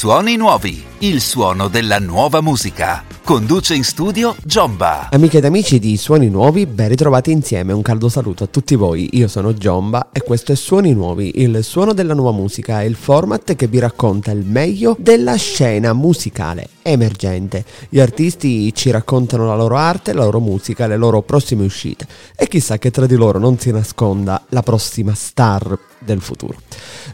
Suoni nuovi, il suono della nuova musica. Conduce in studio Giomba. Amiche ed amici di Suoni Nuovi, ben ritrovati insieme. Un caldo saluto a tutti voi. Io sono Giomba e questo è Suoni Nuovi, il suono della nuova musica, il format che vi racconta il meglio della scena musicale emergente. Gli artisti ci raccontano la loro arte, la loro musica, le loro prossime uscite e chissà che tra di loro non si nasconda la prossima star del futuro.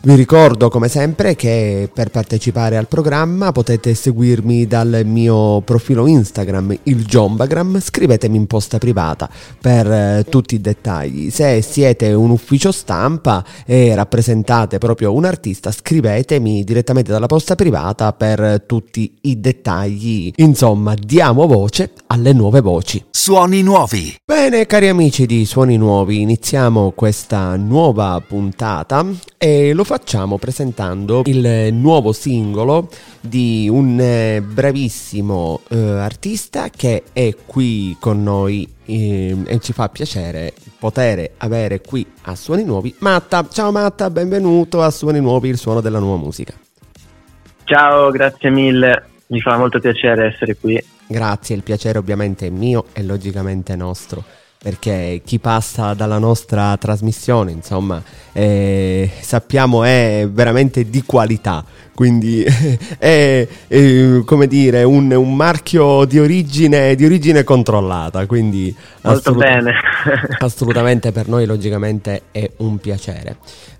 Vi ricordo come sempre che per partecipare al programma potete seguirmi dal mio profilo Instagram, il Jombagram, scrivetemi in posta privata per eh, tutti i dettagli. Se siete un ufficio stampa e rappresentate proprio un artista, scrivetemi direttamente dalla posta privata per tutti i dettagli. Insomma, diamo voce alle nuove voci. Suoni nuovi. Bene, cari amici di Suoni Nuovi, iniziamo questa nuova puntata e lo facciamo presentando il nuovo singolo di un eh, bravissimo eh, artista che è qui con noi eh, e ci fa piacere poter avere qui a Suoni Nuovi Matta. Ciao Matta, benvenuto a Suoni Nuovi, il suono della nuova musica. Ciao, grazie mille, mi fa molto piacere essere qui. Grazie, il piacere ovviamente è mio e logicamente nostro perché chi passa dalla nostra trasmissione, insomma, eh, sappiamo è veramente di qualità, quindi è, è come dire un, un marchio di origine, di origine, controllata, quindi Molto assolut- bene. assolutamente per noi logicamente è un piacere.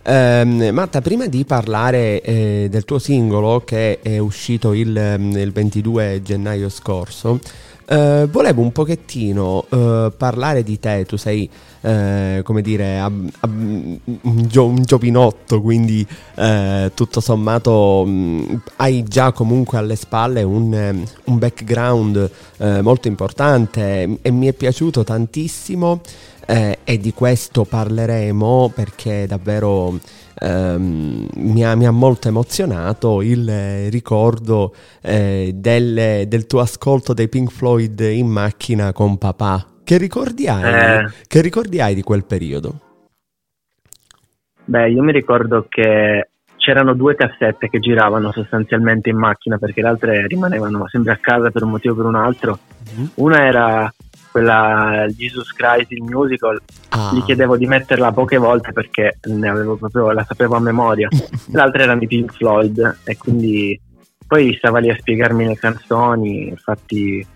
Eh, Matta, prima di parlare eh, del tuo singolo che è uscito il, il 22 gennaio scorso, Uh, volevo un pochettino uh, parlare di te, tu sei uh, come dire ab, ab, un, gio, un, giovinotto, quindi tutto sommato um, hai già comunque alle spalle un, um, un background molto importante e mi è piaciuto tantissimo e di questo parleremo perché davvero ehm, mi, ha, mi, ha, molto emozionato il eh, ricordo eh, del, del, tuo ascolto dei Pink Floyd in macchina con papà. Che ricordi hai, eh. che ricordi hai di quel periodo? Beh, io mi ricordo che c'erano due cassette che giravano sostanzialmente in macchina perché le altre rimanevano sempre a casa per un motivo o per un altro. Mm-hmm. Una era quella Jesus Christ il musical ah. gli chiedevo di metterla poche volte perché ne avevo proprio, la sapevo a memoria l'altra era di Pink Floyd e quindi poi stava lì a spiegarmi le canzoni infatti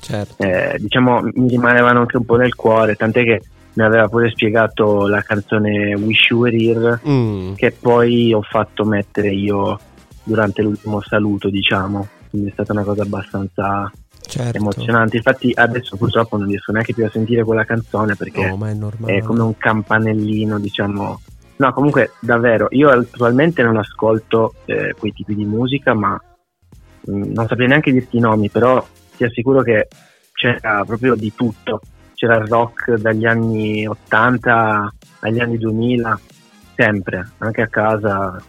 certo. eh, diciamo mi rimanevano anche un po' nel cuore tant'è che mi aveva pure spiegato la canzone Wish You Were Here mm. che poi ho fatto mettere io durante l'ultimo saluto diciamo quindi è stata una cosa abbastanza certo. emozionante. Infatti adesso purtroppo non riesco neanche più a sentire quella canzone perché no, è, è, come un campanellino, diciamo. No, comunque davvero, io attualmente non ascolto eh, quei tipi di musica, ma mh, mm, non saprei neanche dirti i nomi, però ti assicuro che c'era proprio di tutto. C'era il rock dagli anni 80 agli anni 2000, sempre, anche a casa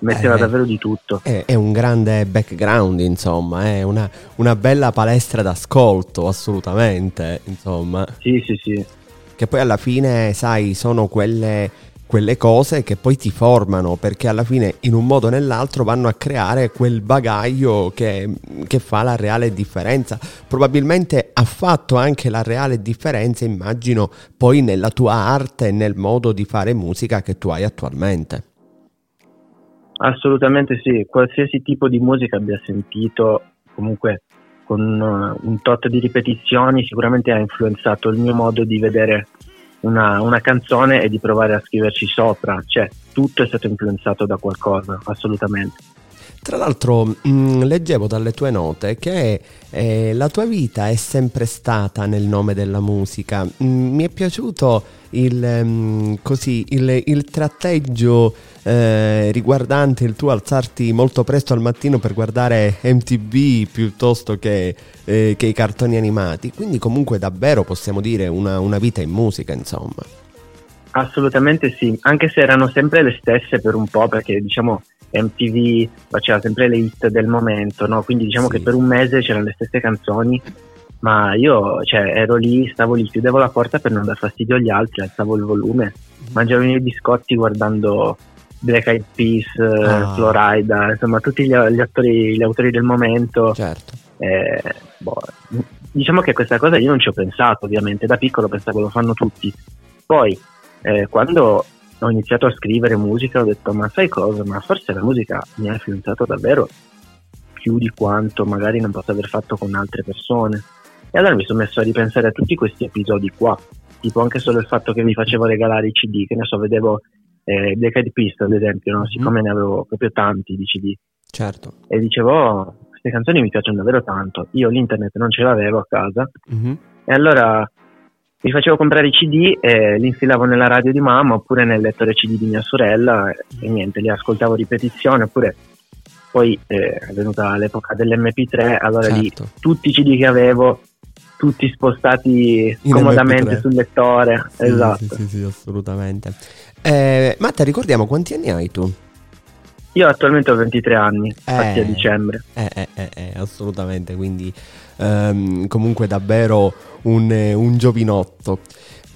metteva eh, davvero di tutto. È, è, un grande background, insomma, è una, una, bella palestra d'ascolto, assolutamente, insomma. Sì, sì, sì. Che poi alla fine, sai, sono quelle, quelle cose che poi ti formano, perché alla fine in un modo o nell'altro vanno a creare quel bagaglio che, che fa la reale differenza. Probabilmente ha fatto anche la reale differenza, immagino, poi nella tua arte e nel modo di fare musica che tu hai attualmente. Assolutamente sì, qualsiasi tipo di musica abbia sentito, comunque con uh, un tot di ripetizioni, sicuramente ha influenzato il mio modo di vedere una, una, canzone e di provare a scriverci sopra, cioè tutto è stato influenzato da qualcosa, assolutamente. Tra l'altro mh, mm, leggevo dalle tue note che eh, la tua vita è sempre stata nel nome della musica. Mh, mm, mi è piaciuto il, mh, mm, così, il, il tratteggio eh, riguardante il tuo alzarti molto presto al mattino per guardare MTV piuttosto che, eh, che i cartoni animati. Quindi comunque davvero possiamo dire una, una vita in musica, insomma. Assolutamente sì, anche se erano sempre le stesse per un po', perché diciamo MTV faceva sempre le hit del momento, no? quindi diciamo sì. che per un mese c'erano le stesse canzoni, ma io cioè, ero lì, stavo lì, chiudevo la porta per non dar fastidio agli altri, alzavo il volume, mangiavo i miei biscotti guardando Black Eyed Peas, ah. Florida, insomma tutti gli, gli, attori, gli autori del momento. Certo. Eh, boh, diciamo che questa cosa io non ci ho pensato ovviamente, da piccolo pensavo lo fanno tutti. Poi eh, quando ho iniziato a scrivere musica ho detto ma sai cosa, ma forse la musica mi ha influenzato davvero più di quanto magari non posso aver fatto con altre persone. E allora mi sono messo a ripensare a tutti questi episodi qua, tipo anche solo il fatto che mi facevo regalare i CD, che ne so, vedevo eh, Decade Pist ad esempio, no? siccome mm. ne avevo proprio tanti di CD. Certo. E dicevo, oh, queste canzoni mi piacciono davvero tanto. Io l'internet non ce l'avevo a casa mm-hmm. e allora mi facevo comprare i CD e li infilavo nella radio di mamma oppure nel lettore CD di mia sorella e, e niente, li ascoltavo a ripetizione oppure poi eh, è venuta l'epoca dell'MP3, allora certo. lì tutti i CD che avevo tutti spostati In comodamente MP3. sul lettore. Sì, esatto. Sì, sì, sì assolutamente. Eh, Matta, ricordiamo quanti anni hai tu? Io attualmente ho 23 anni, eh, a dicembre. Eh, eh, eh, eh assolutamente, quindi um, comunque davvero un, un giovinotto.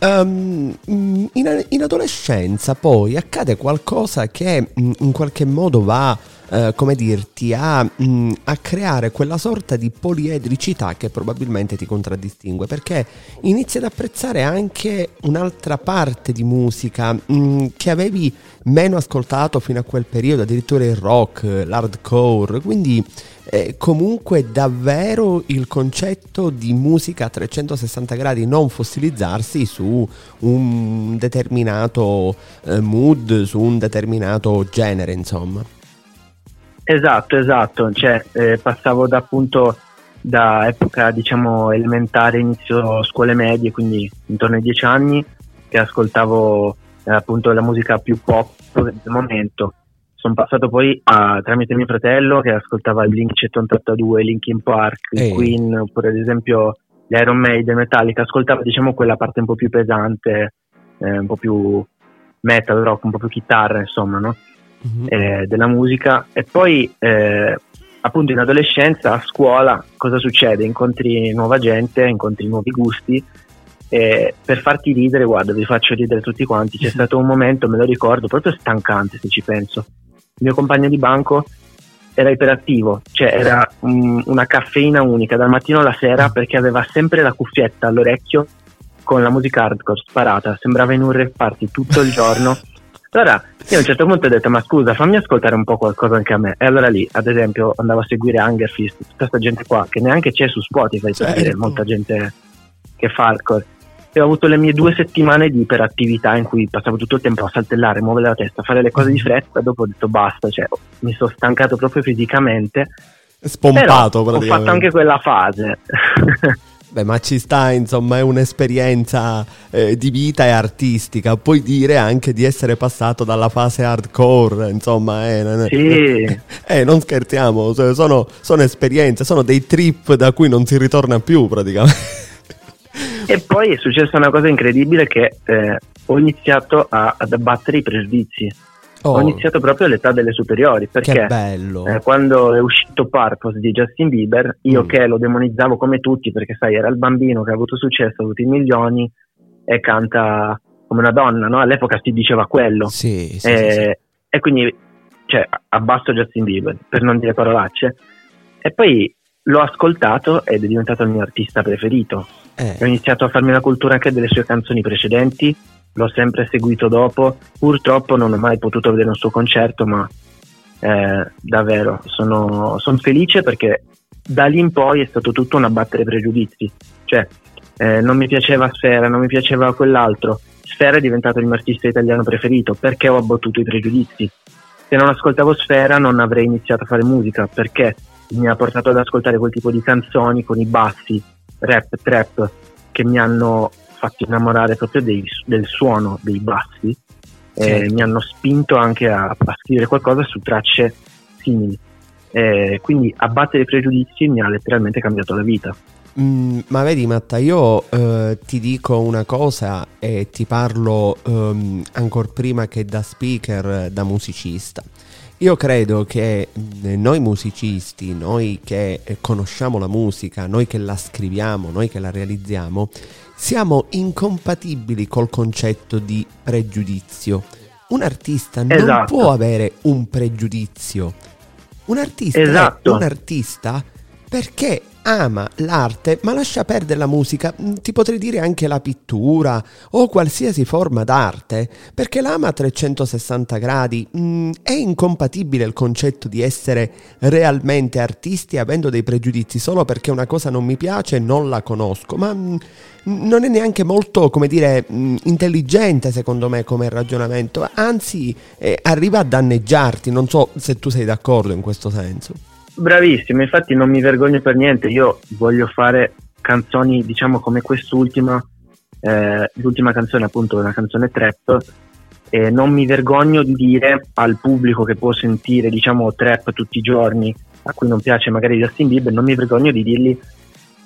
Um, in, in, adolescenza poi accade qualcosa che mm, in qualche modo va eh, come dirti, a, mh, mm, a, creare quella sorta di poliedricità che probabilmente ti contraddistingue, perché inizi ad apprezzare anche un'altra parte di musica mh, mm, che avevi meno ascoltato fino a quel periodo, addirittura il rock, l'hardcore, quindi eh, comunque davvero il concetto di musica a 360 gradi non fossilizzarsi su un determinato eh, mood, su un determinato genere, insomma. Esatto, esatto, cioè, eh, passavo da appunto da epoca diciamo elementare, inizio scuole medie, quindi intorno ai dieci anni, che ascoltavo eh, appunto la musica più pop del momento. Sono passato poi a, tramite mio fratello che ascoltava il Blink 182, Linkin Park, Ehi. Queen, oppure ad esempio gli Iron Maiden, Metallica, ascoltava diciamo quella parte un po' più pesante, eh, un po' più metal rock, un po' più chitarra, insomma, no? Mm-hmm. eh, della musica e poi eh, appunto in adolescenza a scuola cosa succede? Incontri nuova gente, incontri nuovi gusti e per farti ridere, guarda, vi faccio ridere tutti quanti, c'è stato un momento, me lo ricordo, proprio stancante se ci penso. Il mio compagno di banco era iperattivo, cioè era un, una caffeina unica dal mattino alla sera perché aveva sempre la cuffietta all'orecchio con la musica hardcore sparata, sembrava in un rave party tutto il giorno Allora io a un certo punto ho detto ma scusa fammi ascoltare un po' qualcosa anche a me. E allora lì ad esempio andavo a seguire Hungerfist, tutta questa gente qua che neanche c'è su Spotify certo. per dire molta gente che fa hardcore. E ho avuto le mie due settimane di iperattività in cui passavo tutto il tempo a saltellare, muovere la testa, fare le cose di fretta dopo ho detto basta, cioè mi sono stancato proprio fisicamente. Spompato Però ho fatto anche quella fase Beh, ma ci sta, insomma, è un'esperienza eh, di vita e artistica. Puoi dire anche di essere passato dalla fase hardcore, insomma, eh, sì. eh, non scherziamo, sono, sono, esperienze, sono dei trip da cui non si ritorna più praticamente. E poi è successa una cosa incredibile che eh, ho iniziato a, ad abbattere i pregiudizi Oh. Ho iniziato proprio all'età delle superiori perché eh, quando è uscito Purpose di Justin Bieber, io mm. che lo demonizzavo come tutti perché sai era il bambino che ha avuto successo, ha avuto i milioni e canta come una donna, no? all'epoca si diceva quello. Sì, sì, e, sì, sì. e quindi cioè, abbasso Justin Bieber per non dire parolacce. E poi l'ho ascoltato ed è diventato il mio artista preferito. Eh. Ho iniziato a farmi la cultura anche delle sue canzoni precedenti l'ho sempre seguito dopo. Purtroppo non ho mai potuto vedere un suo concerto, ma eh, davvero sono, sono, felice perché da lì in poi è stato tutto un abbattere pregiudizi. Cioè, eh, non mi piaceva Sfera, non mi piaceva quell'altro. Sfera è diventato il mio artista italiano preferito perché ho abbattuto i pregiudizi. Se non ascoltavo Sfera non avrei iniziato a fare musica perché mi ha portato ad ascoltare quel tipo di canzoni con i bassi, rap, trap, che mi hanno fatti innamorare proprio dei, del suono dei bassi e certo. mi hanno spinto anche a, a, scrivere qualcosa su tracce simili. Eh, quindi abbattere i pregiudizi mi ha letteralmente cambiato la vita. Mm, ma vedi Matta, io eh, ti dico una cosa e ti parlo ehm, ancora prima che da speaker, da musicista. Io credo che mm, noi musicisti, noi che conosciamo la musica, noi che la scriviamo, noi che la realizziamo, siamo incompatibili col concetto di pregiudizio. un artista non Esatto. può avere un pregiudizio. Un artista Esatto. è un artista perché ama l'arte, ma lascia perdere la musica, mm, ti potrei dire anche la pittura o qualsiasi forma d'arte, perché l'ama a 360 gradi. mm, è incompatibile il concetto di essere realmente artisti avendo dei pregiudizi solo perché una cosa non mi piace e non la conosco, ma mm, non è neanche molto, come dire, mm, intelligente secondo me come ragionamento, anzi eh, arriva a danneggiarti, non so se tu sei d'accordo in questo senso. Bravissimo, infatti non mi vergogno per niente, io voglio fare canzoni diciamo come quest'ultima, eh, l'ultima canzone appunto è una canzone trap e non mi vergogno di dire al pubblico che può sentire diciamo trap tutti i giorni, a cui non piace magari Justin Bieber, non mi vergogno di dirgli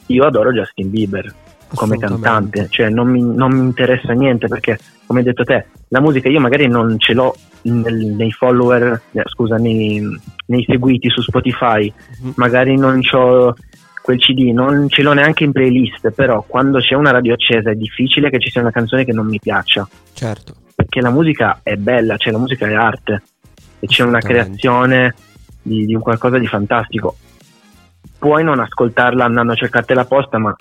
io adoro Justin Bieber come cantante, cioè non mi, non mi interessa niente perché come hai detto te, la musica io magari non ce l'ho nel- nei follower, eh, scusa, nei, nei seguiti su Spotify, Mhm. magari non ho quel CD, non ce l'ho neanche in playlist, però quando c'è una radio accesa è difficile che ci sia una canzone che non mi piaccia, Certo. perché la musica è bella, cioè la musica è arte e c'è una creazione di, di un qualcosa di fantastico. Puoi non ascoltarla andando a cercartela apposta, ma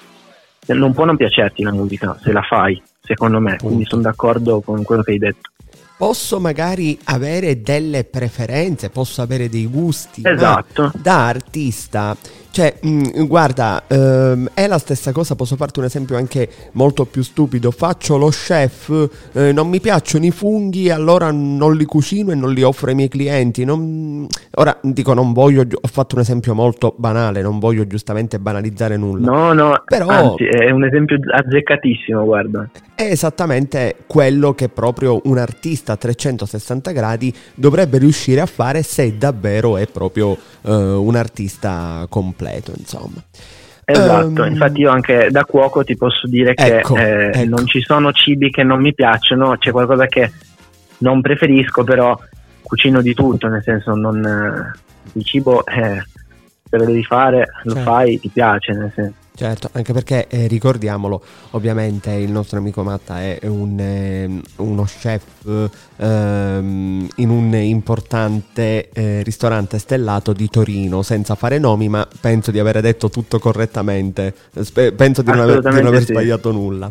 non può non piacerti la musica se la fai, secondo me, quindi sono d'accordo con quello che hai detto. Posso magari avere delle preferenze, posso avere dei gusti, Esatto. da artista, cioè, mh, guarda, ehm, è la stessa cosa, posso farti un esempio anche molto più stupido, faccio lo chef, eh, non mi piacciono i funghi, allora non li cucino e non li offro ai miei clienti, non- ora dico non voglio, ho fatto un esempio molto banale, non voglio giustamente banalizzare nulla. No, no, Però- anzi, è un esempio azzeccatissimo, guarda. È esattamente quello che proprio un artista a 360 gradi dovrebbe riuscire a fare se davvero è proprio eh, un artista completo, insomma. Esatto, Ehm, infatti io anche da cuoco ti posso dire che Ecco, eh, ecco. non ci sono cibi che non mi piacciono, c'è qualcosa che non preferisco, però cucino di tutto, nel senso non, eh, il cibo eh, se lo devi fare, lo Certo. fai, ti piace, nel senso. Certo, anche perché eh, ricordiamolo, ovviamente il nostro amico Matta è un, ehm, uno chef ehm, in un importante eh, ristorante stellato di Torino, senza fare nomi, ma penso di aver detto tutto correttamente, Spe- penso di non aver, di non aver sì. sbagliato nulla.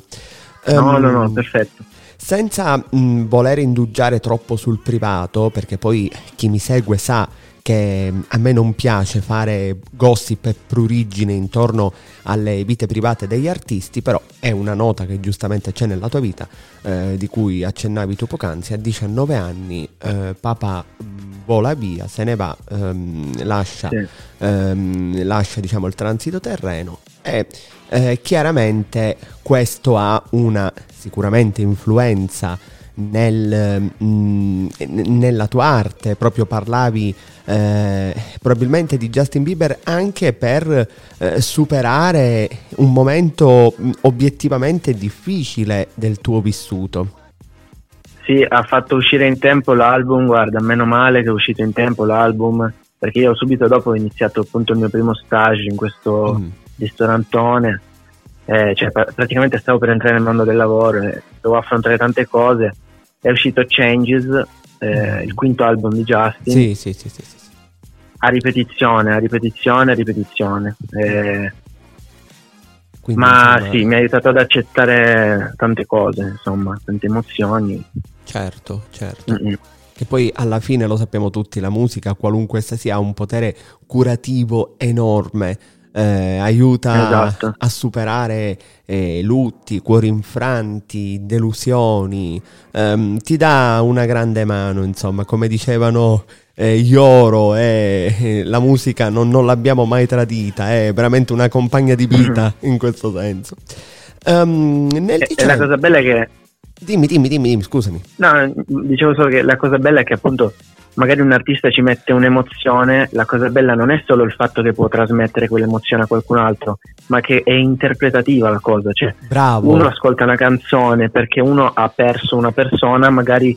No, no, no, Ehm, perfetto. senza mh, voler indugiare troppo sul privato, perché poi chi mi segue sa che mh, a me non piace fare gossip e prurigine intorno alle vite private degli artisti, però è una nota che giustamente c'è nella tua vita, eh, di cui accennavi tu poc'anzi, a 19 anni eh, papà mh, vola via, se ne va, ehm, lascia Sì. ehm, lascia diciamo il transito terreno e eh, chiaramente questo ha una sicuramente influenza nel, mm, nella tua arte proprio parlavi eh, probabilmente di Justin Bieber anche per eh, superare un momento mm, obiettivamente difficile del tuo vissuto Sì, ha fatto uscire in tempo l'album, guarda, meno male che è uscito in tempo l'album, perché io subito dopo ho iniziato appunto il mio primo stage in questo Mm. ristorantone, eh, cioè pra- praticamente stavo per entrare nel mondo del lavoro, e dovevo affrontare tante cose, è uscito Changes, eh, il quinto album di Justin, sì sì sì sì, sì, a ripetizione, a ripetizione, a ripetizione. Eh, Quindi, ma insomma, sì, mi ha aiutato ad accettare tante cose, insomma, tante emozioni. certo certo Mm-mm. Che poi alla fine lo sappiamo tutti, la musica, qualunque essa sia, ha un potere curativo enorme. Eh, aiuta Esatto. a superare eh, lutti, cuori infranti, delusioni, ehm, ti dà una grande mano, insomma, come dicevano eh, Ioro, eh, eh, la musica non, non l'abbiamo mai tradita, è veramente una compagna di vita in questo senso. Ehm, nel E, dicembre- la cosa bella è che Dimmi, dimmi, dimmi, dimmi, scusami. No, dicevo solo che la cosa bella è che appunto magari un artista ci mette un'emozione, la cosa bella non è solo il fatto che può trasmettere quell'emozione a qualcun altro, ma che è interpretativa la cosa, cioè Bravo. uno ascolta una canzone perché uno ha perso una persona, magari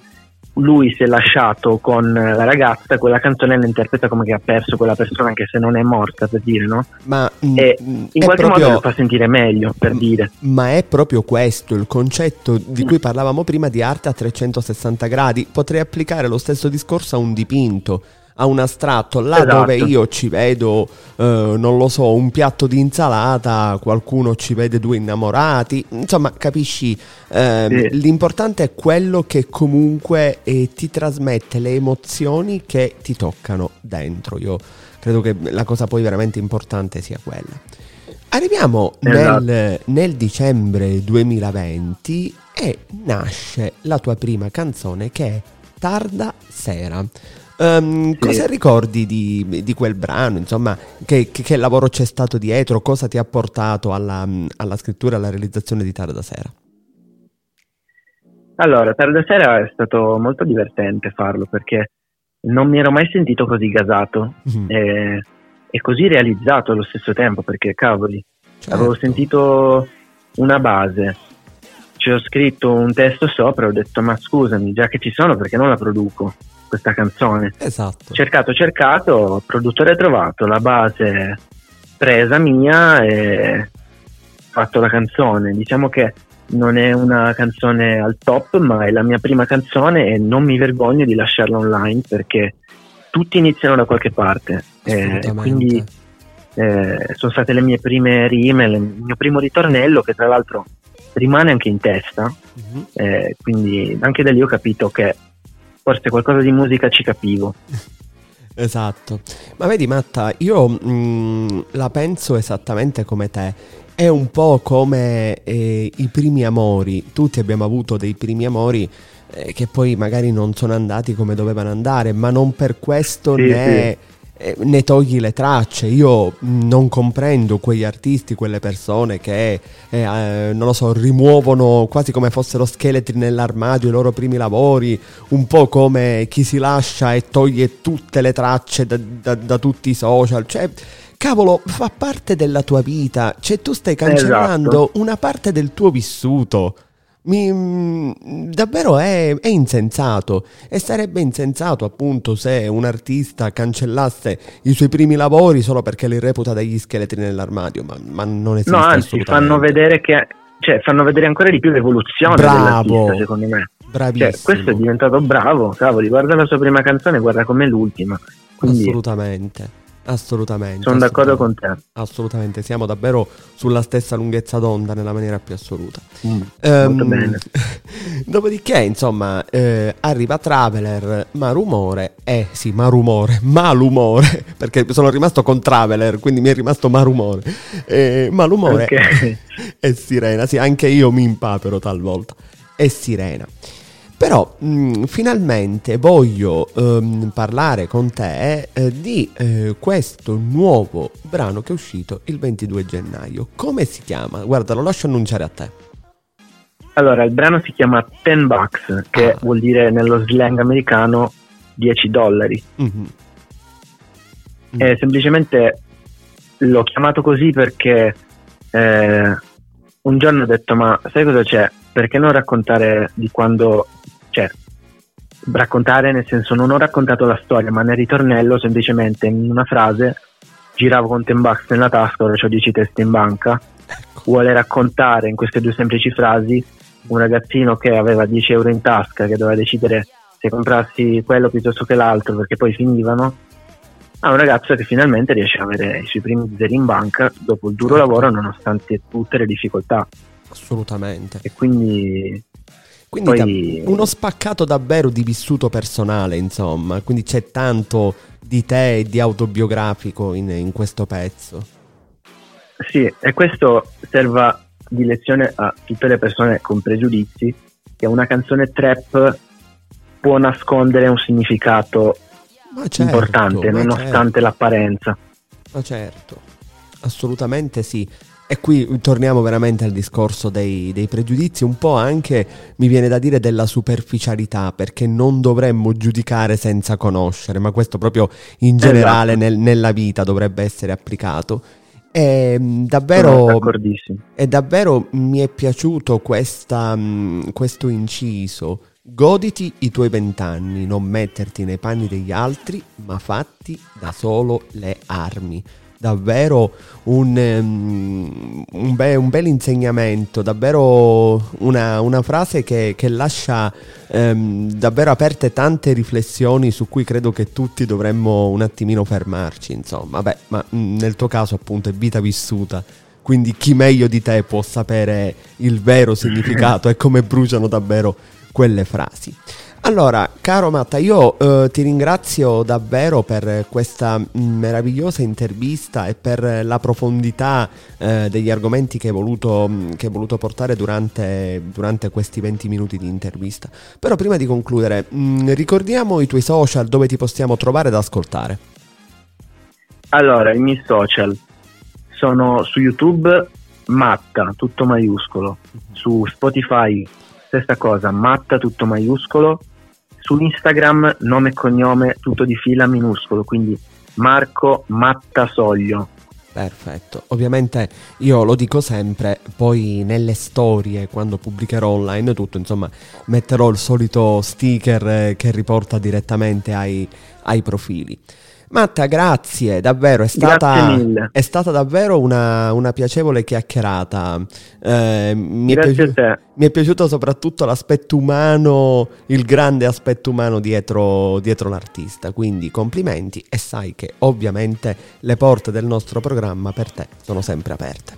lui si è lasciato con la ragazza, quella canzone la interpreta come che ha perso quella persona anche se non è morta, per dire, no? Ma e mm, in qualche proprio, modo lo fa sentire meglio, per dire. Ma è proprio questo il concetto di cui parlavamo prima di arte a 360 gradi. Potrei applicare lo stesso discorso a un dipinto a un astratto, là esatto. dove io ci vedo, eh, non lo so, un piatto di insalata, qualcuno ci vede due innamorati, insomma capisci, eh, sì. l'importante è quello che comunque eh, ti trasmette le emozioni che ti toccano dentro, io credo che la cosa poi veramente importante sia quella. Arriviamo esatto. nel, nel dicembre 2020 e nasce la tua prima canzone che è Tarda Sera. Um, sì. Cosa ricordi di, di, quel brano? Insomma, che, che, che, lavoro c'è stato dietro? Cosa ti ha portato alla, alla scrittura e alla realizzazione di Tarda Sera? Allora, Tarda Sera è stato molto divertente farlo perché non mi ero mai sentito così gasato mm-hmm. e, e, così realizzato allo stesso tempo perché, cavoli, certo. avevo sentito una base, ci ho scritto un testo sopra e ho detto ma scusami, già che ci sono perché non la produco? Questa canzone. Esatto. Cercato, cercato, produttore trovato, la base presa mia e fatto la canzone. Diciamo che non è una canzone al top, ma è la mia prima canzone e non mi vergogno di lasciarla online perché tutti iniziano da qualche parte. Eh, quindi eh, sono state le mie prime rime, il mio primo ritornello che tra l'altro rimane anche in testa. Uh-huh. Eh, quindi anche da lì ho capito che forse qualcosa di musica ci capivo. Esatto, ma vedi Matta, io mh, mm, la penso esattamente come te. È un po' come eh, i primi amori, tutti abbiamo avuto dei primi amori eh, che poi magari non sono andati come dovevano andare, ma non per questo sì, ne sì ne togli le tracce. Io non comprendo quegli artisti, quelle persone che, eh, eh, non lo so, rimuovono quasi come fossero scheletri nell'armadio i loro primi lavori, un po' come chi si lascia e toglie tutte le tracce da, da, da tutti i social. Cioè, cavolo, fa parte della tua vita. Cioè, tu stai cancellando esatto. una parte del tuo vissuto. Mi, mm, davvero è, è, insensato e sarebbe insensato appunto se un artista cancellasse i suoi primi lavori solo perché li reputa degli scheletri nell'armadio, ma, ma non esiste No, anzi, fanno vedere che cioè, fanno vedere ancora di più l'evoluzione bravo, dell'artista, secondo me. Bravissimo. Cioè, questo è diventato bravo, cavoli, guarda la sua prima canzone, guarda com'è l'ultima. Quindi... Assolutamente. Assolutamente. Sono d'accordo con te. Assolutamente, siamo davvero sulla stessa lunghezza d'onda nella maniera più assoluta. Mm, um, molto bene. dopodiché, insomma, eh, arriva Traveler, ma rumore, eh sì, ma rumore, ma l'umore, perché sono rimasto con Traveler, quindi mi è rimasto ma rumore. Eh, ma l'umore okay. è sirena, sì, anche io mi impapero talvolta. È sirena. Però mh, mm, finalmente voglio ehm, parlare con te eh, di eh, questo nuovo brano che è uscito il 22 gennaio. Come si chiama? Guarda, lo lascio annunciare a te. Allora, il brano si chiama Ten Bucks, che ah. vuol dire nello slang americano 10 dollari. Mm-hmm. Mm. semplicemente l'ho chiamato così perché eh, un giorno ho detto ma sai cosa c'è? Perché non raccontare di quando cioè, raccontare nel senso non ho raccontato la storia, ma nel ritornello semplicemente in una frase giravo con ten bucks nella tasca, ora ho 10 teste in banca, ecco. vuole raccontare in queste due semplici frasi un ragazzino che aveva 10 euro in tasca, che doveva decidere se comprarsi quello piuttosto che l'altro perché poi finivano, a un ragazzo che finalmente riesce ad avere i suoi primi zeri in banca dopo il duro certo. lavoro nonostante tutte le difficoltà. Assolutamente. E quindi quindi Poi... uno spaccato davvero di vissuto personale, insomma, quindi c'è tanto di te e di autobiografico in, in questo pezzo. Sì, e questo serva di lezione a tutte le persone con pregiudizi che una canzone trap può nascondere un significato certo, importante nonostante certo. l'apparenza. Ma certo, assolutamente sì. E qui torniamo veramente al discorso dei, dei, pregiudizi, un po' anche mi viene da dire della superficialità, perché non dovremmo giudicare senza conoscere, ma questo proprio in generale esatto. nel, nella vita dovrebbe essere applicato. E davvero, e davvero mi è piaciuto questa, questo inciso Goditi i tuoi vent'anni, non metterti nei panni degli altri, ma fatti da solo le armi davvero un, um, un, be- un bel insegnamento, davvero una, una frase che, che lascia um, davvero aperte tante riflessioni su cui credo che tutti dovremmo un attimino fermarci, insomma, beh, ma mm, nel tuo caso appunto è vita vissuta. Quindi chi meglio di te può sapere il vero significato e come bruciano davvero quelle frasi. Allora, caro Matta, io eh, ti ringrazio davvero per questa meravigliosa intervista e per la profondità eh, degli argomenti che hai voluto, che hai voluto portare durante, durante, questi 20 minuti di intervista. Però prima di concludere, mh, ricordiamo i tuoi social dove ti possiamo trovare ed ascoltare. Allora, i miei social sono su YouTube Matta, tutto maiuscolo, su Spotify stessa cosa, Matta tutto maiuscolo, su Instagram nome e cognome tutto di fila minuscolo, quindi Marco Mattasoglio. Perfetto, ovviamente io lo dico sempre, poi nelle storie quando pubblicherò online tutto, insomma, metterò il solito sticker che riporta direttamente ai, ai profili. Matta, grazie, davvero, è stata, è stata davvero una, una, piacevole chiacchierata. Eh, mi, è piaciuto, mi, è piaciuto soprattutto l'aspetto umano, il grande aspetto umano dietro, dietro l'artista, quindi complimenti e sai che ovviamente le porte del nostro programma per te sono sempre aperte.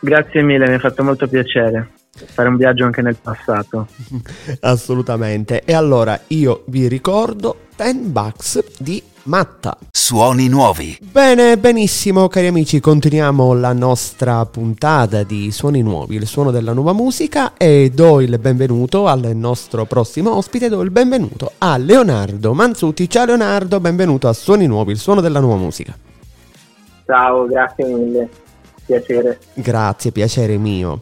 Grazie mille, mi ha fatto molto piacere fare un viaggio anche nel passato. Assolutamente. E allora io vi ricordo 10 bucks di Matta. Suoni nuovi. Bene, benissimo cari amici, continuiamo la nostra puntata di Suoni nuovi, il suono della nuova musica e do il benvenuto al nostro prossimo ospite, do il benvenuto a Leonardo Manzuti. Ciao Leonardo, benvenuto a Suoni nuovi, il suono della nuova musica. Ciao, grazie mille. Piacere. Grazie, piacere mio.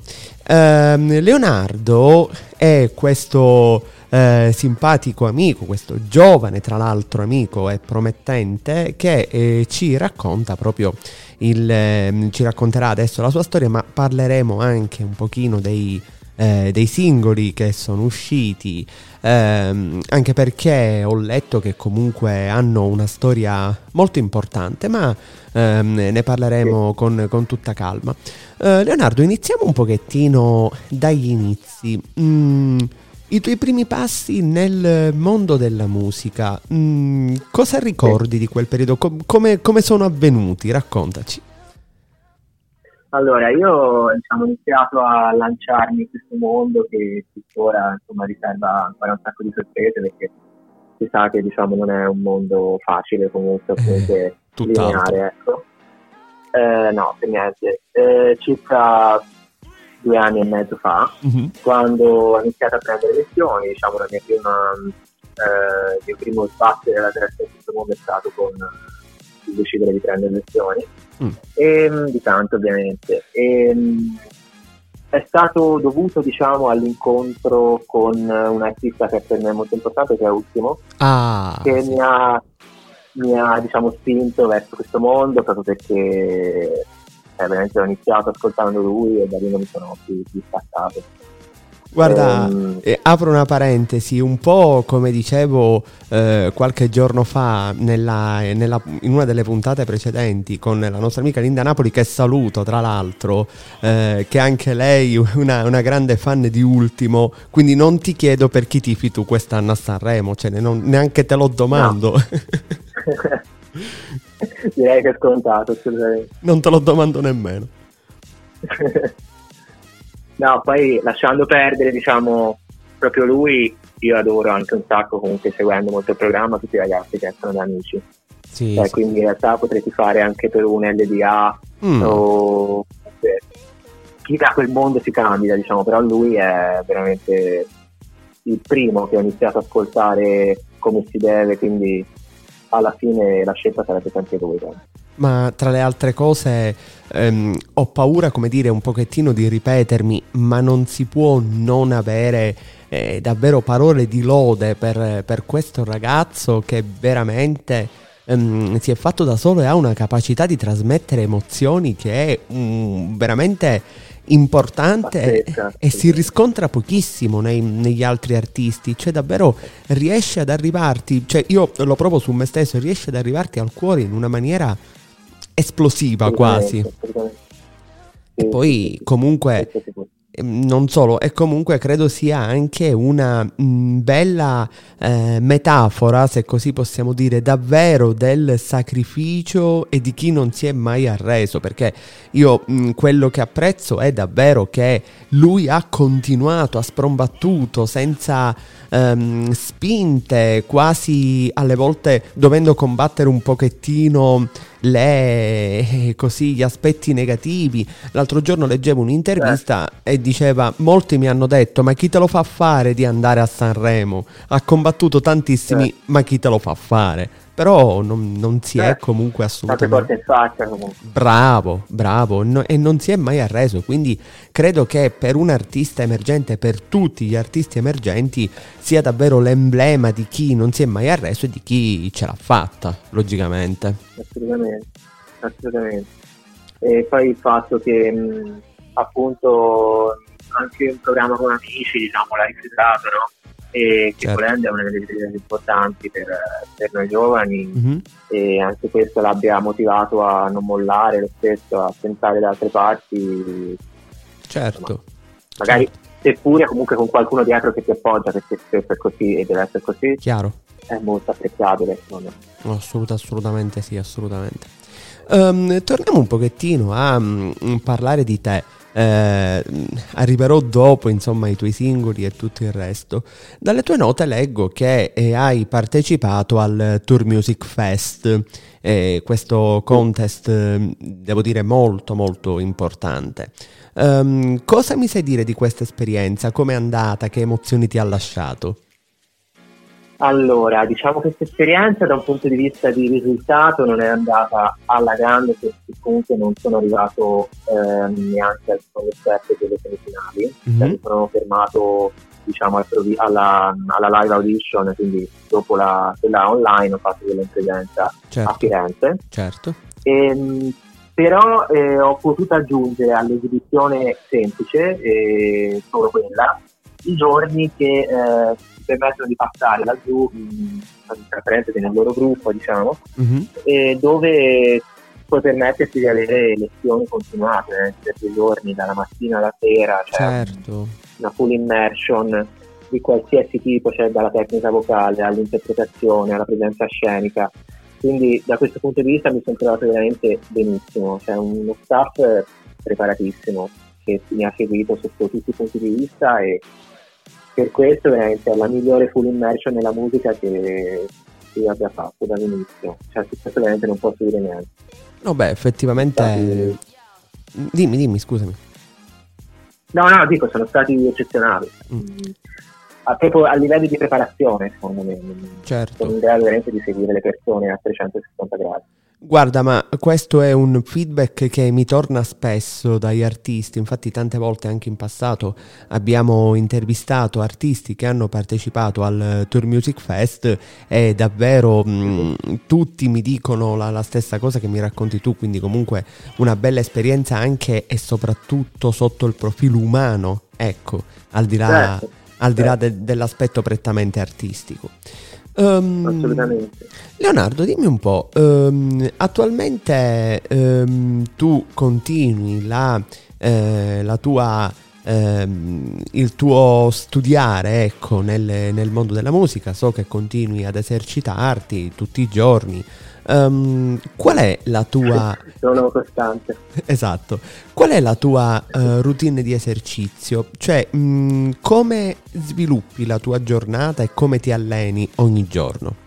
Uh, Leonardo è questo eh, simpatico amico, questo giovane tra l'altro amico e promettente che eh, ci racconta proprio il, eh, ci racconterà adesso la sua storia, ma parleremo anche un pochino dei, eh, dei singoli che sono usciti, ehm, anche perché ho letto che comunque hanno una storia molto importante, ma ehm, ne parleremo con, con tutta calma. Eh, Leonardo, iniziamo un pochettino dagli inizi. Mm, i tuoi primi passi nel mondo della musica, mm, cosa ricordi di quel periodo? Com- come, come, sono avvenuti? Raccontaci. Allora, io diciamo, ho iniziato a lanciarmi in questo mondo che tuttora insomma, riserva ancora un sacco di sorprese perché si sa che diciamo, non è un mondo facile comunque eh, lineare. Ecco. Eh, no, per niente. Eh, circa due anni e mezzo fa, uh-huh. quando ho iniziato a prendere lezioni, diciamo la mia prima, eh, il mio primo spazio nella direzione di questo mondo è stato con il decidere di prendere lezioni, mm. e, mm, di tanto ovviamente. E, mm, è stato dovuto diciamo all'incontro con un artista che per me è molto importante che è Ultimo ah, che sì. mi ha, mi ha diciamo spinto verso questo mondo proprio perché eh, veramente ho iniziato ascoltando lui e da lì non mi sono più, più staccato. Guarda, eh, apro una parentesi, un po' come dicevo eh, qualche giorno fa nella, nella, in una delle puntate precedenti con la nostra amica Linda Napoli, che saluto tra l'altro, eh, che anche lei è una, una, grande fan di Ultimo, quindi non ti chiedo per chi tifi tu quest'anno a Sanremo, cioè non, neanche te lo domando. No. Direi che è scontato, assolutamente. Non te lo domando nemmeno. no, poi lasciando perdere, diciamo, proprio lui, io adoro anche un sacco, comunque seguendo molto il programma, tutti i ragazzi che sono da amici. Sì, eh, sì. Quindi in realtà potresti fare anche per un LDA mm. o chi da quel mondo si candida, diciamo, però lui è veramente il primo che ho iniziato ad ascoltare come si deve, quindi alla fine la scelta sarebbe sempre lui. Ma tra le altre cose ehm, ho paura, come dire, un pochettino di ripetermi, ma non si può non avere eh, davvero parole di lode per, per questo ragazzo che veramente ehm, si è fatto da solo e ha una capacità di trasmettere emozioni che è um, veramente importante Pazzesca, e, e si riscontra pochissimo nei, negli altri artisti, cioè davvero riesce ad arrivarti, cioè io lo provo su me stesso, riesce ad arrivarti al cuore in una maniera esplosiva quasi. E poi comunque non solo, e comunque credo sia anche una mh, mm, bella eh, metafora, se così possiamo dire, davvero del sacrificio e di chi non si è mai arreso, perché io mh, mm, quello che apprezzo è davvero che lui ha continuato, ha sprombattuto senza ehm, spinte, quasi alle volte dovendo combattere un pochettino le, così, gli aspetti negativi. L'altro giorno leggevo un'intervista eh. e diceva: Molti mi hanno detto: Ma chi te lo fa fare di andare a Sanremo? Ha combattuto tantissimi, eh. ma chi te lo fa fare? Però non, non si Beh, è comunque assolutamente... in faccia comunque. Bravo, bravo, no, e non si è mai arreso, quindi credo che per un artista emergente, per tutti gli artisti emergenti, sia davvero l'emblema di chi non si è mai arreso e di chi ce l'ha fatta, logicamente. Assolutamente, assolutamente. E poi il fatto che mh, appunto anche un programma con amici, diciamo, l'ha rifiutato, no? E che certo. volendo è una delle decisioni importanti per, per noi giovani mm-hmm. e anche questo l'abbia motivato a non mollare lo stesso, a pensare da altre parti. Certo. Insomma, magari certo. seppure comunque con qualcuno dietro che ti appoggia perché spesso è così e deve essere così. Chiaro. È molto apprezzabile. No, assolut- assolutamente sì, assolutamente. Um, torniamo un pochettino a um, parlare di te. Eh, arriverò dopo insomma i tuoi singoli e tutto il resto. Dalle tue note leggo che eh, hai partecipato al Tour Music Fest, eh, questo contest devo dire molto molto importante. Um, cosa mi sai dire di questa esperienza? Come è andata? Che emozioni ti ha lasciato? Allora, diciamo che questa esperienza da un punto di vista di risultato non è andata alla grande perché comunque non sono arrivato ehm, neanche al secondo step delle semifinali, mm-hmm. cioè mi sono fermato diciamo alla, alla, live audition, quindi dopo la, quella online ho fatto presenza certo. a Firenze. Certo. E, ehm, però eh, ho potuto aggiungere all'esibizione semplice, eh, solo quella, i giorni che eh, permettono di passare laggiù, tra parentesi, nel loro gruppo, diciamo, mm-hmm. dove puoi permetterti di avere lezioni continuate eh, per due giorni, dalla mattina alla sera, cioè certo. una full immersion di qualsiasi tipo, cioè dalla tecnica vocale all'interpretazione, alla presenza scenica. Quindi da questo punto di vista mi sono trovato veramente benissimo, c'è cioè uno staff preparatissimo che mi ha seguito sotto tutti i punti di vista e per questo veramente è la migliore full immersion nella musica che, io abbia fatto dall'inizio. Cioè, su questo veramente non posso dire niente. No, beh, effettivamente. Stati... Dimmi, dimmi, scusami. No, no, dico, sono stati eccezionali. Mm. A, proprio a livello di preparazione, secondo me. Certo. Sono in grado veramente di seguire le persone a 360 gradi. Guarda, ma questo è un feedback che mi torna spesso dagli artisti, infatti tante volte anche in passato abbiamo intervistato artisti che hanno partecipato al Tour Music Fest e davvero mh, mm, tutti mi dicono la, la, stessa cosa che mi racconti tu, quindi comunque una bella esperienza anche e soprattutto sotto il profilo umano, ecco, al di là, certo, al di là certo. de, dell'aspetto prettamente artistico. Um, Assolutamente. Leonardo, dimmi un po', um, attualmente um, tu continui la, eh, la tua, il tuo studiare ecco, nel, nel mondo della musica, so che continui ad esercitarti tutti i giorni, Um, qual è la tua... Sono costante. Esatto. Qual è la tua uh, routine di esercizio? Cioè, mh, mm, come sviluppi la tua giornata e come ti alleni ogni giorno?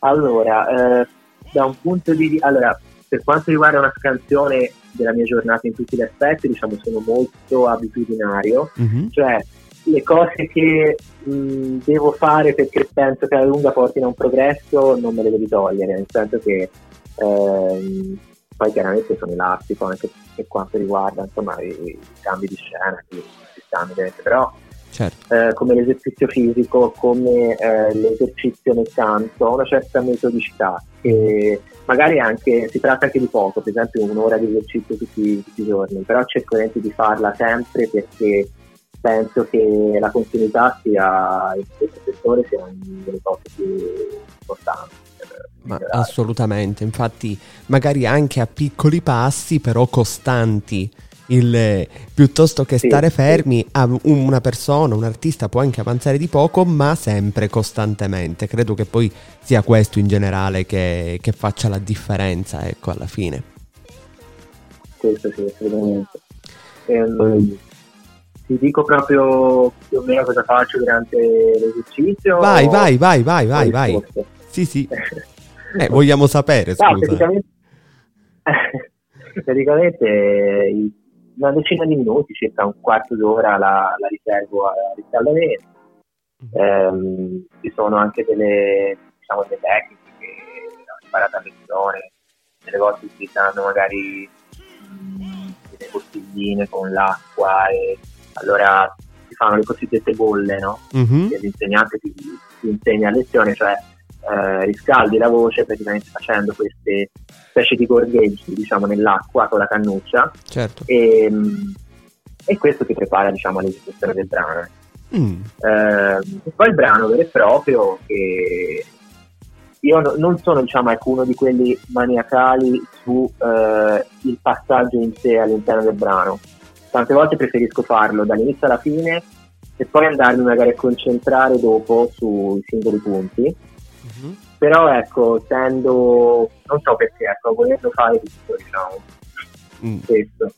Allora, eh, da un punto di... Allora, per quanto riguarda una scansione della mia giornata in tutti gli aspetti, diciamo, sono molto abitudinario. Mm-hmm. Cioè, le cose che mh, devo fare perché penso che alla lunga portino a un progresso non me le devi togliere, nel senso che ehm, poi chiaramente sono elastico anche per quanto riguarda insomma, i, i cambi di scena che ci stanno dentro, però certo. eh, come l'esercizio fisico, come eh, l'esercizio nel canto, una certa metodicità. E magari anche si tratta anche di poco, per esempio un'ora di esercizio tutti, tutti i giorni, però cerco di farla sempre perché penso che la continuità sia in questo settore sia una delle cose più importanti. Ma assolutamente, infatti magari anche a piccoli passi però costanti. Il, piuttosto che sì, stare fermi, sì. una persona, un artista può anche avanzare di poco, ma sempre costantemente. Credo che poi sia questo in generale che, che faccia la differenza, ecco, alla fine. Questo sì, assolutamente. Ehm, ti dico proprio più o meno cosa faccio durante l'esercizio. Vai, vai, vai, vai, vai, vai. Sì, sì. Eh, vogliamo sapere, scusa. No, praticamente, praticamente una decina di minuti, circa un quarto d'ora la, la riservo a riscaldamento. Eh, ci sono anche delle, diciamo, delle tecniche che ho imparato a lezione, delle volte utilizzando magari mh, delle bottigline con l'acqua e allora si fanno le cosiddette bolle, no? Mm-hmm. l'insegnante ti, ti, insegna a lezione, cioè eh, riscaldi la voce praticamente facendo queste specie di gorgheggi diciamo nell'acqua con la cannuccia certo. e, e, questo ti prepara diciamo all'esecuzione del brano. Mm. Eh, poi il brano vero e proprio che io no, non sono diciamo ecco, uno di quelli maniacali sul eh, passaggio in sé all'interno del brano tante volte preferisco farlo dall'inizio alla fine e poi andarmi magari a concentrare dopo sui singoli punti. Mm-hmm. Però ecco, tendo, non so perché, ecco, volendo fare tutto, diciamo, mm. questo.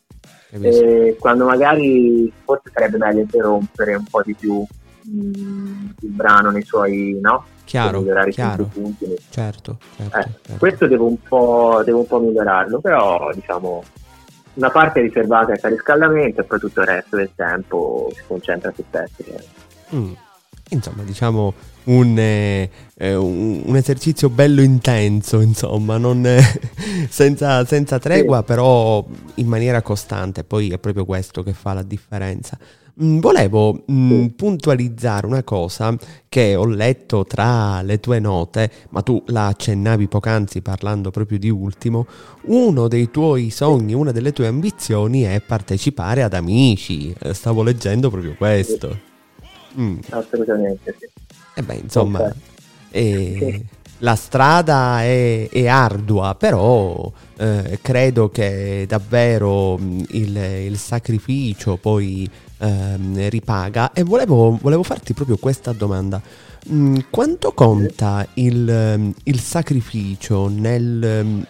E quando magari forse sarebbe meglio interrompere un po' di più mh, mm, il brano nei suoi, no? Chiaro, chiaro. Punti. Certo, certo, eh, certo. Questo devo un, po', devo un po' migliorarlo, però diciamo una parte riservata al riscaldamento e poi tutto il resto del tempo si concentra su tecnica. Mm. Insomma, diciamo un, eh, un, un, esercizio bello intenso, insomma, non, eh, senza, senza, tregua, sì. però in maniera costante. Poi è proprio questo che fa la differenza. Mm, volevo mm, puntualizzare una cosa che ho letto tra le tue note, ma tu la accennavi poc'anzi parlando proprio di ultimo. Uno dei tuoi sogni, una delle tue ambizioni è partecipare ad Amici. Eh, stavo leggendo proprio questo. Mm. Assolutamente sì. E beh, insomma, okay. eh, la strada è, è ardua, però eh, credo che davvero mm, il, il sacrificio poi ehm, ripaga e volevo, volevo, farti proprio questa domanda. Mm, quanto conta il, ehm, il sacrificio nel, ehm,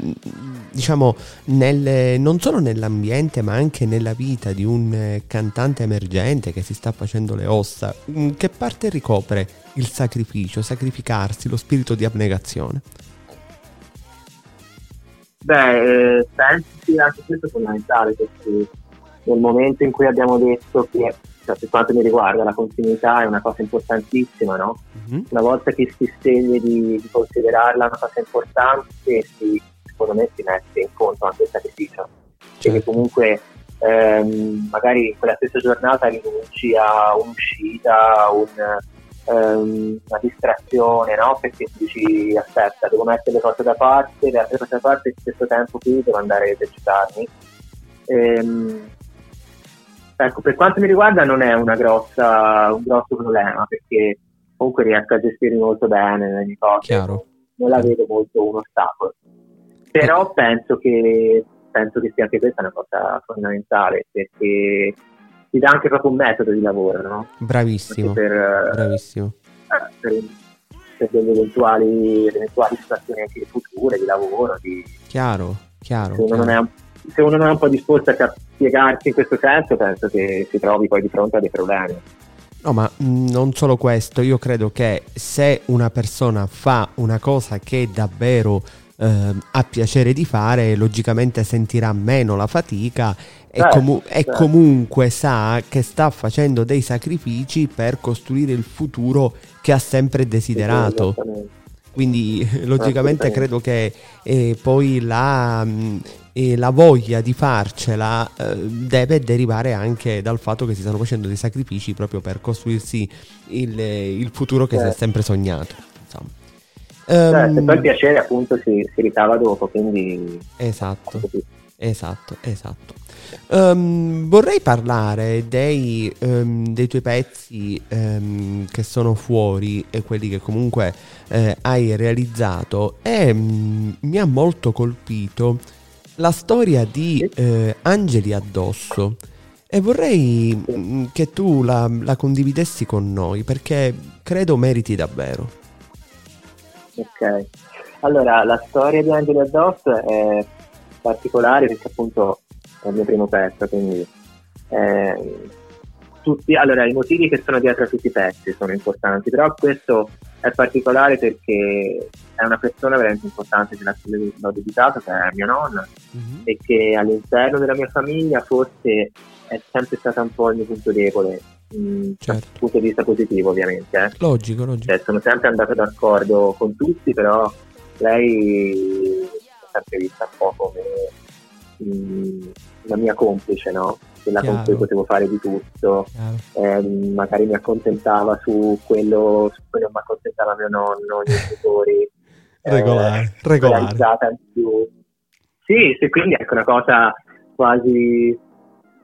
diciamo, nel, non solo nell'ambiente ma anche nella vita di un eh, cantante emergente che si sta facendo le ossa? Mm, che parte ricopre il sacrificio, sacrificarsi, lo spirito di abnegazione? Beh, eh, penso sia anche questo fondamentale perché nel momento in cui abbiamo detto che, cioè, per quanto mi riguarda, la continuità è una cosa importantissima, no? Mm-hmm. Una volta che si sceglie di, di, considerarla una cosa importante, si, secondo me si mette in conto anche il sacrificio. Certo. Perché comunque ehm, magari quella stessa giornata rinunci a un'uscita, un, ehm, una distrazione, no? Perché dici aspetta, devo mettere le cose da parte, le altre cose da parte, allo stesso tempo qui devo andare a esercitarmi. Ehm, Ecco, per quanto mi riguarda non è grossa, un grosso problema perché comunque riesco a gestire molto bene le mie cose, Chiaro. non la vedo molto un ostacolo. Però penso che, penso che sia anche questa una cosa fondamentale perché ti dà anche proprio un metodo di lavoro, no? Bravissimo. Per, bravissimo. Eh, per, per delle eventuali, eventuali situazioni anche future di lavoro. Di, chiaro, chiaro. Se chiaro. Non è, se uno non è un po' disposto a spiegarsi in questo senso, penso che si trovi poi di fronte a dei problemi. No, ma mm, non solo questo, io credo che se una persona fa una cosa che davvero eh, ha piacere di fare, logicamente sentirà meno la fatica e, certo, comu- e certo. comunque sa che sta facendo dei sacrifici per costruire il futuro che ha sempre desiderato. Quindi logicamente credo che eh, poi la, mm, e la voglia di farcela eh, deve derivare anche dal fatto che si stanno facendo dei sacrifici proprio per costruirsi il, il futuro che certo. si è sempre sognato. Insomma. Certo, um, poi il piacere appunto si, si ricava dopo, quindi... Esatto, esatto, esatto. Um, vorrei parlare dei, um, dei tuoi pezzi um, che sono fuori e quelli che comunque eh, hai realizzato e mm, mi ha molto colpito la storia di eh, Angeli addosso. E vorrei mm, che tu la, la condividessi con noi perché credo meriti davvero. Ok, allora la storia di Angeli addosso è particolare perché appunto è il mio primo pezzo, quindi eh, tutti, allora i motivi che sono dietro a tutti i pezzi sono importanti, però questo è particolare perché è una persona veramente importante che l'ho dedicato, che è mia nonna, mm-hmm. e che all'interno della mia famiglia forse è sempre stata un po' il mio punto debole, mh, mm, certo. dal punto di vista positivo ovviamente. Eh. Logico, logico. Cioè, sono sempre andato d'accordo con tutti, però lei è sempre vista un po' come mh, mm, la mia complice, no? Chiaro. con cui potevo fare di tutto, eh, magari mi accontentava su quello su cui non mi accontentava mio nonno, i miei tutori. regolare, eh, regolare. Più. Sì, sì, quindi ecco una cosa quasi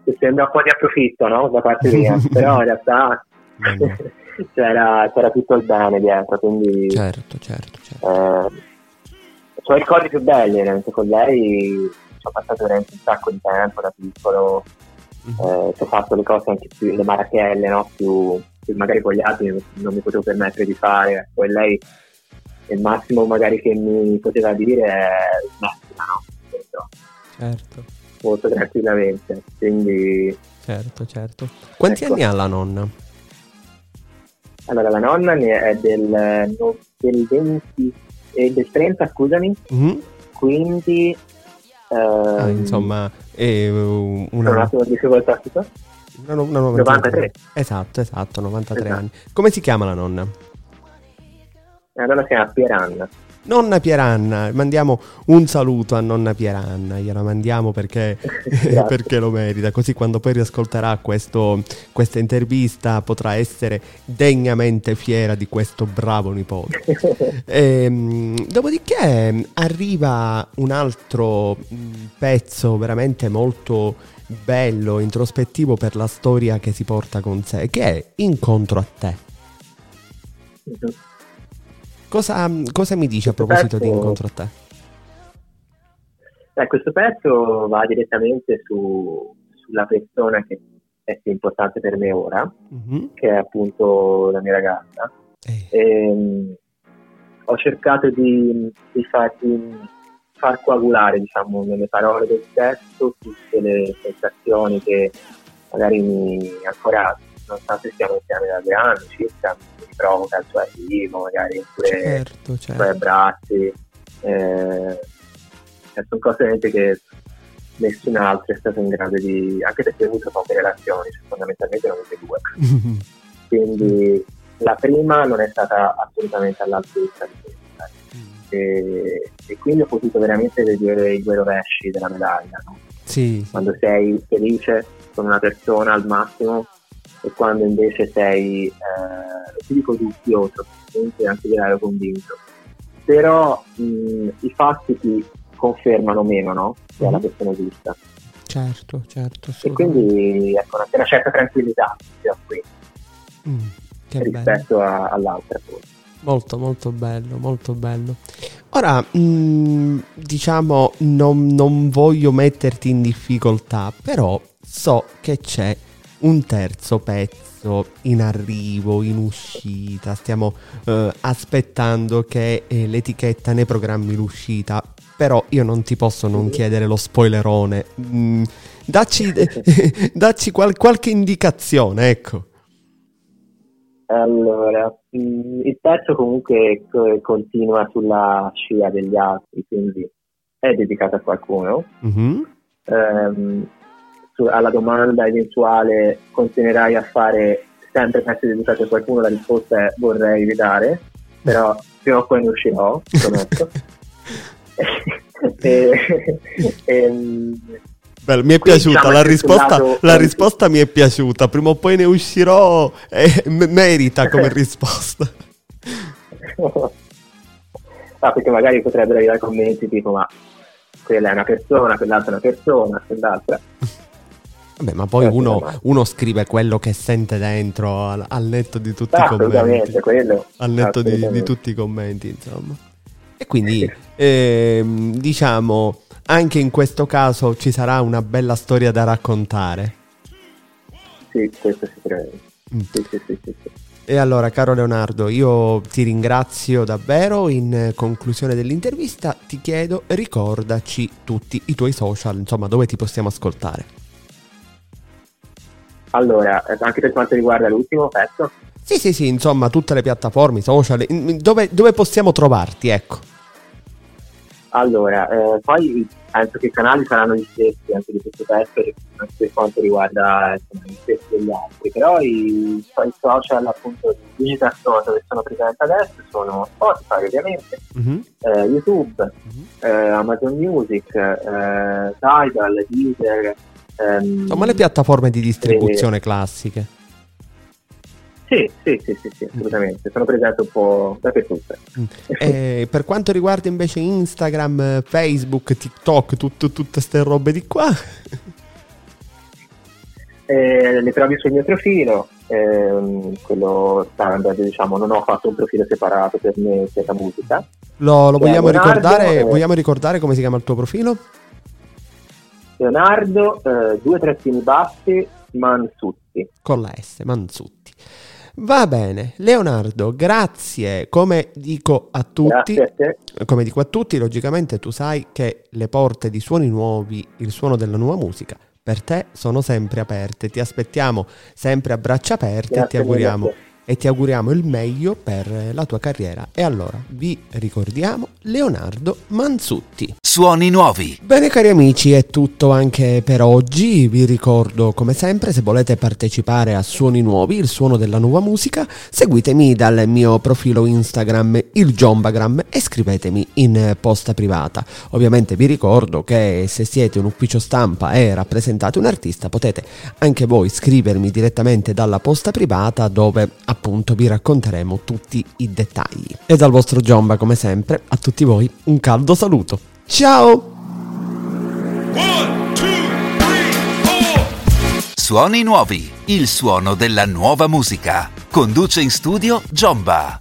che sembra un po' di approfitto no? da parte mia, però in realtà c'era, c'era, tutto il bene dietro, quindi... Certo, certo, certo. Eh, sono i ricordi più belli veramente con lei, ci ho passato veramente un sacco di tempo da piccolo, mm-hmm. eh, ho fatto le cose anche più, le marachelle, no? più, più magari con gli altri non mi potevo permettere di fare, poi lei il massimo magari che mi poteva dire è smettila, no? Certo. Molto tranquillamente, quindi... Certo, certo. Quanti ecco. anni ha la nonna? Allora, la nonna è del, del 20 e del 30, scusami. Mm-hmm. Quindi... Ah, insomma, è una... Un attimo di difficoltà, una, una 93. Esatto, esatto, 93 esatto. anni. Come si chiama la nonna? La nonna si chiama Pieranna. Nonna Pieranna, mandiamo un saluto a nonna Pieranna, gliela mandiamo perché, perché lo merita, così quando poi riascolterà questo, questa intervista potrà essere degnamente fiera di questo bravo nipote. e, ehm, dopodiché arriva un altro mm, pezzo veramente molto bello, introspettivo per la storia che si porta con sé, che è Incontro a te. Cosa, cosa mi dice a proposito pezzo, di incontro a te? Eh, questo pezzo va direttamente su, sulla persona che è più importante per me ora, mm-hmm. che è appunto la mia ragazza. E, ehm, ho cercato di, di, far, di, far, coagulare, diciamo, nelle parole del testo tutte le sensazioni che magari mi ancora nonostante stiamo insieme da due anni circa, mi provoca il suo arrivo, magari pure certo, certo. i suoi abbracci. Eh, cioè, sono cose che nessun altro è stato in grado di, anche perché ho avuto poche relazioni, cioè fondamentalmente ne ho avute due. Quindi la prima non è stata assolutamente all'altezza di questa. Mm. E, e, quindi ho potuto veramente vedere i due rovesci della medaglia. No? Sì, Quando sei felice con una persona al massimo e quando invece sei, eh, ti dico dubbioso, anche di ero convinto, però mh, i fatti ti confermano meno, no? Che è la mhm. persona giusta. Certo, certo. E quindi ecco, una, una certa tranquillità qui mm, rispetto a, all'altra. Forse. Molto, molto bello, molto bello. Ora, mh, mm, diciamo, non, non voglio metterti in difficoltà, però so che c'è un terzo pezzo in arrivo, in uscita, stiamo eh, aspettando che eh, l'etichetta ne programmi l'uscita, però io non ti posso non chiedere lo spoilerone. Mm, dacci, dacci qual- qualche indicazione, ecco. Allora, mm, il pezzo comunque continua sulla scia degli altri, quindi è dedicato a qualcuno. Mm-hmm. Um, alla domanda eventuale continuerai a fare sempre pezzi dedicati a qualcuno, la risposta è vorrei evitare, però prima o poi ne uscirò, prometto. e, e, Bello, mi è piaciuta diciamo la risposta, lato... la risposta mi è piaciuta, prima o poi ne uscirò e merita come risposta. no, perché magari potrebbero arrivare commenti tipo ma quella è una persona, quell'altra è una persona, quell'altra. Vabbè, ma poi uno, uno, scrive quello che sente dentro al, al netto di tutti i commenti. Quello, al netto di, di, tutti i commenti, insomma. E quindi, eh, diciamo, anche in questo caso ci sarà una bella storia da raccontare. Sì, questo sicuramente. Mm. Sì, sì, sì, sì, E allora, caro Leonardo, io ti ringrazio davvero. In conclusione dell'intervista ti chiedo, ricordaci tutti i tuoi social, insomma, dove ti possiamo ascoltare. Allora, anche per quanto riguarda l'ultimo pezzo? Sì, sì, sì, insomma, tutte le piattaforme, social, dove, dove possiamo trovarti, ecco. Allora, eh, poi penso che i canali saranno gli stessi anche di questo pezzo anche per quanto riguarda insomma, gli stessi degli altri, però i, i social appunto di Digital Store dove sono presenti adesso sono Spotify ovviamente, mm-hmm. eh, YouTube, mm-hmm. eh, Amazon Music, eh, Tidal, Deezer. Ehm, Insomma le piattaforme di distribuzione classiche. Sì, sì, sì, sì, sì assolutamente. Sono presente un po' dappertutto. Mm. E per quanto riguarda invece Instagram, Facebook, TikTok, tutto, tutte queste robe di qua? Eh, le trovi sul mio profilo, ehm, quello standard, diciamo, non ho fatto un profilo separato per me per la musica. Lo, lo vogliamo, ricordare, eh, vogliamo ricordare come si chiama il tuo profilo? Leonardo, eh, due trattini bassi, Mansutti. Con la S, Mansutti. Va bene, Leonardo, grazie. Come dico a tutti, a come dico a tutti, logicamente tu sai che le porte di suoni nuovi, il suono della nuova musica, per te sono sempre aperte. Ti aspettiamo sempre a braccia aperte grazie e ti auguriamo e ti auguriamo il meglio per la tua carriera. E allora vi ricordiamo Leonardo Manzutti. Suoni nuovi. Bene cari amici, è tutto anche per oggi. Vi ricordo come sempre se volete partecipare a Suoni nuovi, il suono della nuova musica, seguitemi dal mio profilo Instagram il Jombagram e scrivetemi in posta privata. Ovviamente vi ricordo che se siete un ufficio stampa e rappresentate un artista potete anche voi scrivermi direttamente dalla posta privata dove appunto vi racconteremo tutti i dettagli. E dal vostro Giomba, come sempre, a tutti voi un caldo saluto. Ciao! One, two, three, Suoni nuovi, il suono della nuova musica. Conduce in studio Giomba.